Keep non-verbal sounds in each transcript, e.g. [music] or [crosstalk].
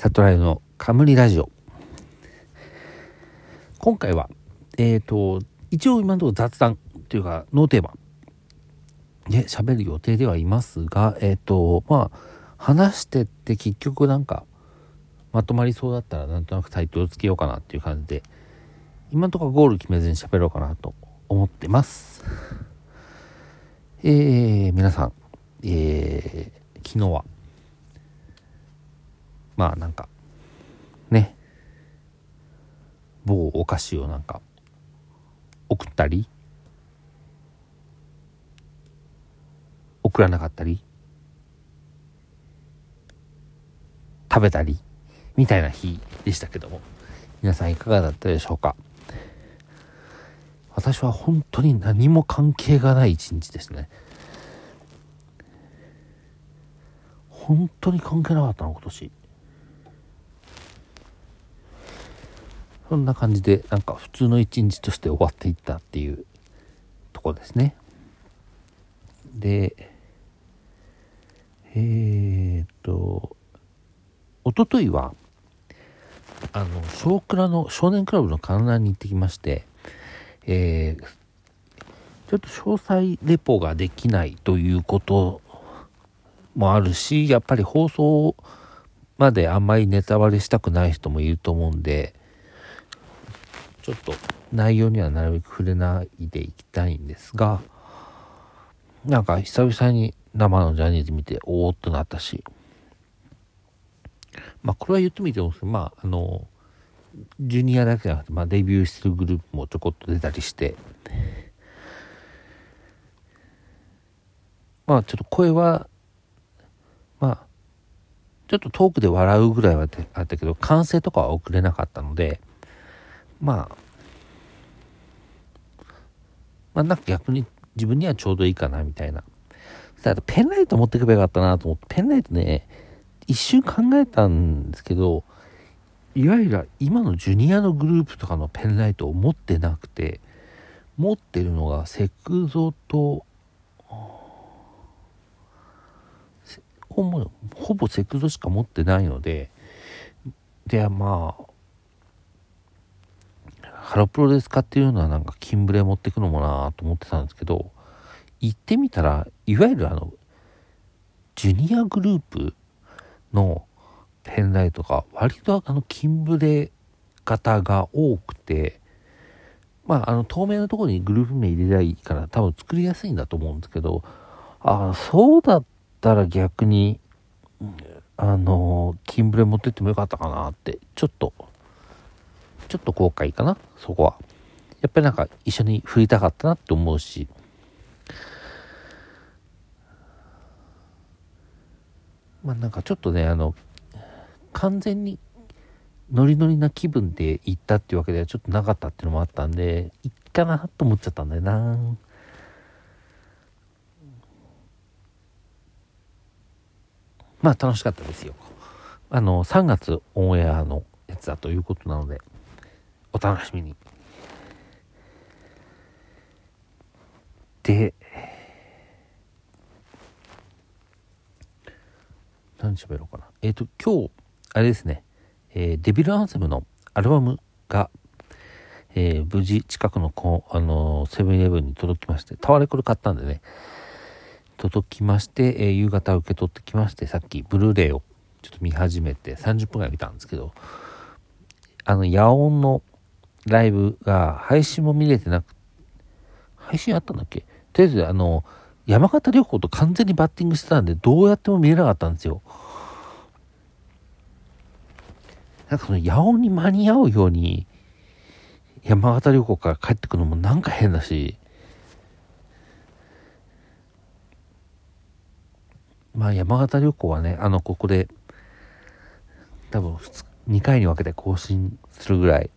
サトライのカムリラジオ。今回は、えっ、ー、と、一応今のところ雑談というか、ノーテーマで喋る予定ではいますが、えっ、ー、と、まあ、話してって結局なんか、まとまりそうだったらなんとなくタイトルつけようかなっていう感じで、今のところゴール決めずに喋ろうかなと思ってます。えー、皆さん、えー、昨日は、まあなんか、ね、某お菓子をなんか、送ったり、送らなかったり、食べたり、みたいな日でしたけども、皆さんいかがだったでしょうか私は本当に何も関係がない一日ですね。本当に関係なかったな、今年。そんな感じで、なんか普通の一日として終わっていったっていうとこですね。で、えー、っと、おとといは、あの、少クラの、少年クラブの観覧に行ってきまして、えー、ちょっと詳細レポができないということもあるし、やっぱり放送まであんまりネタバレしたくない人もいると思うんで、ちょっと内容にはなるべく触れないでいきたいんですが、なんか久々に生のジャニーズ見て、おおっとなったし、まあこれは言ってみてもまああの、ジュニアだけじゃなくて、まあデビューするグループもちょこっと出たりして、まあちょっと声は、まあ、ちょっと遠くで笑うぐらいはあったけど、完成とかは遅れなかったので、まあ、まあなんか逆に自分にはちょうどいいかなみたいな。だペンライト持ってくればよかったなと思って、ペンライトね、一瞬考えたんですけど、いわゆる今のジュニアのグループとかのペンライトを持ってなくて、持ってるのがセクゾと、ほぼセクゾしか持ってないので、では、まあ、ハロプロで使ってるのはなんかキンブレ持ってくのもなと思ってたんですけど、行ってみたら、いわゆるあの、ジュニアグループのペンライトが割とあのキンブレ型が多くて、まあ、あの透明なところにグループ名入れりゃいいから多分作りやすいんだと思うんですけど、ああ、そうだったら逆に、あの、キンブレ持ってってもよかったかなって、ちょっとちょっと後悔かな、そこは。やっぱりなんか一緒に振りたかったなって思うし、まあなんかちょっとね、あの、完全にノリノリな気分で行ったっていうわけではちょっとなかったっていうのもあったんで、いっかなと思っちゃったんだよな。まあ楽しかったですよ。あの、3月オンエアのやつだということなので、お楽しみに。で、何喋ろうかな。えっ、ー、と、今日、あれですね、えー、デビルアンセムのアルバムが、えー、無事近くのこあのセブンイレブンに届きまして、タワレコで買ったんでね、届きまして、えー、夕方受け取ってきまして、さっきブルーレイをちょっと見始めて30分ぐらい見たんですけど、あの、野音のライブが配信も見れてなく、配信あったんだっけ？とりあえずあの、山形旅行と完全にバッティングしてたんで、どうやっても見れなかったんですよ。なんかその野音に間に合うように、山形旅行から帰ってくるのもなんか変だし、まあ山形旅行はね、あの、ここで、多分2回に分けて更新するぐらい、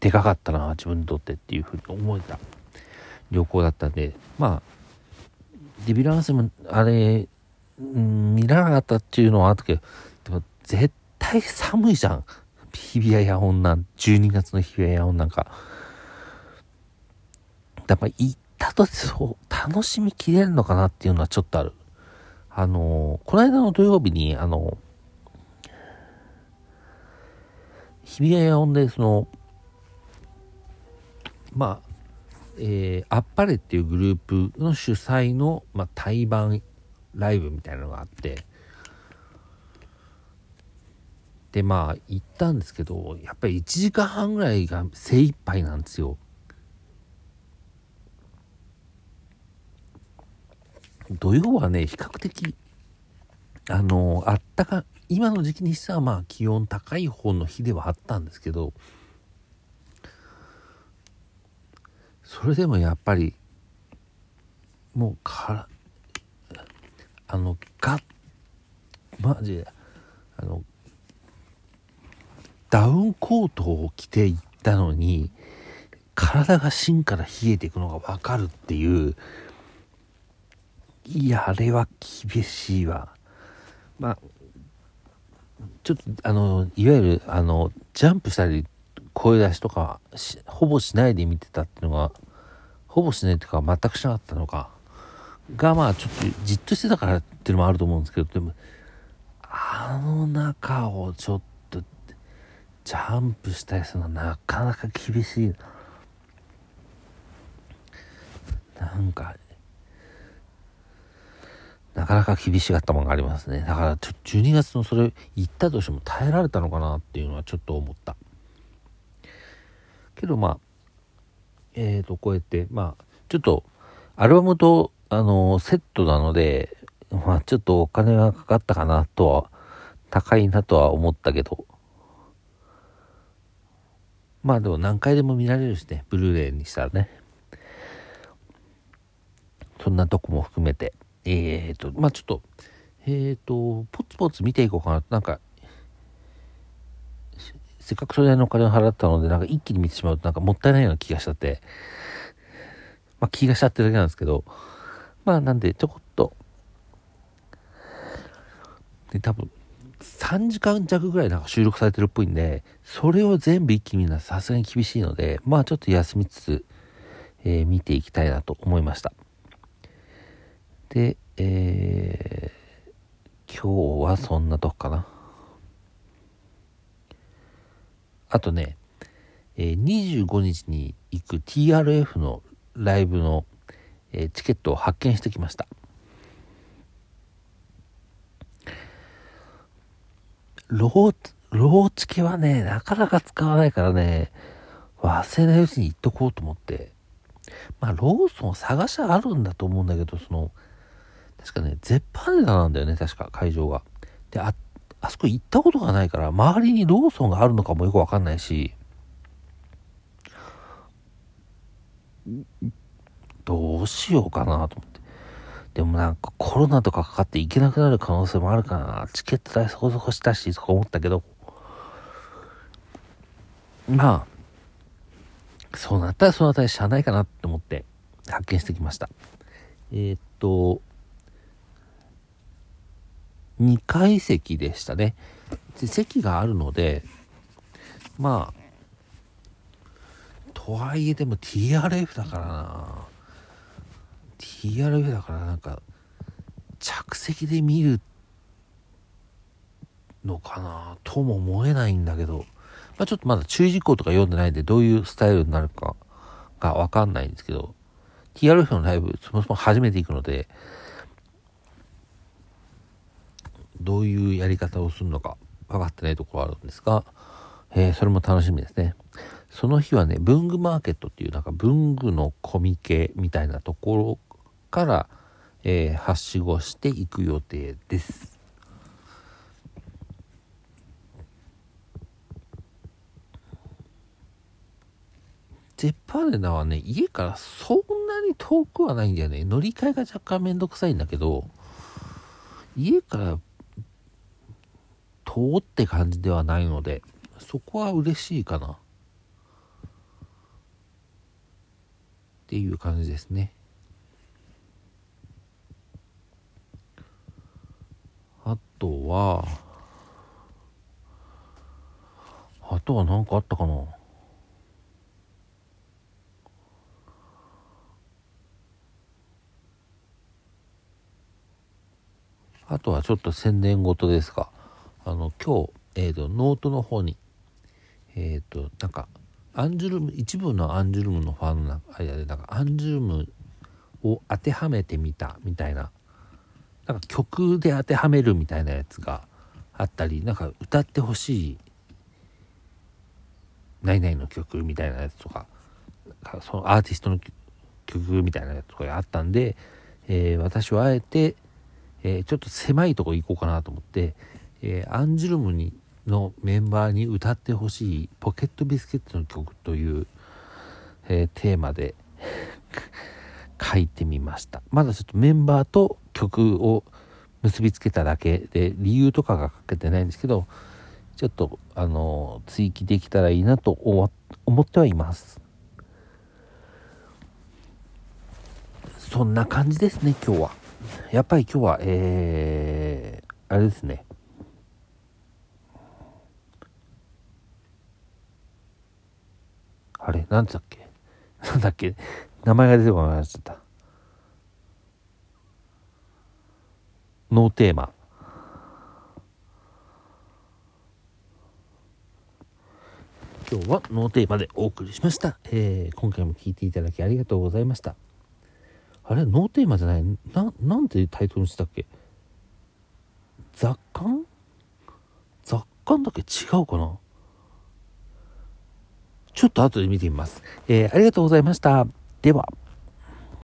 でかかったな自分にとってっていうふうに思えた。旅行だったんで。まあデビルアンセムあれ、見らなかったっていうのはあったけどでも絶対寒いじゃん。日比谷野音なん12月の日比谷野音なんかやっぱ行ったとそう楽しみきれるのかなっていうのはちょっとある。あのこの間の土曜日にあの日比谷野音でそのまあえー、あっぱれっていうグループの主催の、まあ、対バンライブみたいなのがあって。でまあ行ったんですけどやっぱり1時間半ぐらいが精一杯なんですよ。土曜はね比較的あのあったか今の時期にしてはまあ気温高い方の日ではあったんですけどそれでもやっぱりもうからあのガッマジであのダウンコートを着ていったのに体が芯から冷えていくのが分かるっていういやあれは厳しいわ。まあちょっとあのいわゆるあのジャンプしたり声出しとかほぼしないで見てたっていうのがほぼしないっていうか全くしなかったのか。がまあちょっとじっとしてたからっていうのもあると思うんですけどでもあの中をちょっとジャンプしたりするのはなかなか厳しいな。んかなかなか厳しかったものがありますね。だからちょ12月のそれ行ったとしても耐えられたのかなっていうのはちょっと思った。けどまあえっ、ー、とこうやってまあちょっとアルバムとあのセットなのでまあちょっとお金がかかったかなとは高いなとは思ったけど。まあでも何回でも見られるしねブルーレイにしたらね。そんなとこも含めて。えっ、ー、とまあちょっとえっ、ー、とポツポツ見ていこうかななんかせっかくそれなりのお金を払ったので、なんか一気に見てしまうとなんかもったいないような気がしちゃって、まあ気がしちゃってるだけなんですけど、まあなんでちょこっと、で多分3時間弱ぐらいなんか収録されてるっぽいんで、それを全部一気に見るのはさすがに厳しいので、まあちょっと休みつつ、えー、見ていきたいなと思いました。で、えー、今日はそんなとこかな。あとね、えー、25日に行く TRF のライブの、えー、チケットを発見してきました。ロー、ローチケはね、なかなか使わないからね、忘れないうちに行っとこうと思って。まあ、ローソン探しはあるんだと思うんだけど、その、確かね、ゼッパネダなんだよね、確か会場が。で、あっあそこ行ったことがないから、周りにローソンがあるのかもよくわかんないし、どうしようかなと思って。でもなんかコロナとかかかって行けなくなる可能性もあるかな。チケット代そこそこしたし、とか思ったけど、まあ、そうなったらそうなったらしゃあないかなって思って発見してきました。えー、っと、2階席でしたね。で席があるので、まあ、とはいえでも TRF だからな。TRF だからなんか、着席で見るのかなとも思えないんだけど、まあ、ちょっとまだ注意事項とか読んでないんで、どういうスタイルになるかがわかんないんですけど、TRF のライブ、そもそも初めて行くので、どういうやり方をするのか分かってないところあるんですが、えー、それも楽しみですね。その日はね、文具マーケットっていうなんか文具のコミケみたいなところから、えー、はしごしていく予定です。ゼッパーネナはね、家からそんなに遠くはないんだよね。乗り換えが若干めんどくさいんだけど、家から遠って感じではないのでそこは嬉しいかな。っていう感じですね。あとはあとは何かあったかな。あとはちょっと宣伝事ですか。あの、今日、えーと、ノートの方に、えっ、ー、となんかアンジュルム一部のアンジュルムのファンの間でなんかアンジュルムを当てはめてみたみたいななんか曲で当てはめるみたいなやつがあったりなんか歌ってほしい何々の曲みたいなやつとかそのアーティストの曲みたいなやつとかがあったんで、えー、私はあえて、えー、ちょっと狭いとこ行こうかなと思って、えー、アンジュルムにのメンバーに歌ってほしい「ポケットビスケットの曲」という、えテーマで [laughs] 書いてみました。まだちょっとメンバーと曲を結びつけただけで理由とかが書けてないんですけどちょっとあの追記できたらいいなと思ってはいます。そんな感じですね今日は。やっぱり今日はえー、あれですね。あれなんだっけ？[laughs] なんだっけ？名前が出てこなくなっちゃった。ノーテーマ。今日はノーテーマでお送りしました、えー、今回も聞いていただきありがとうございました。あれ？ノーテーマじゃない？ななんてタイトルにしたっけ？雑感？雑感だけ？違うかな？ちょっと後で見てみます。えー、ありがとうございました。では。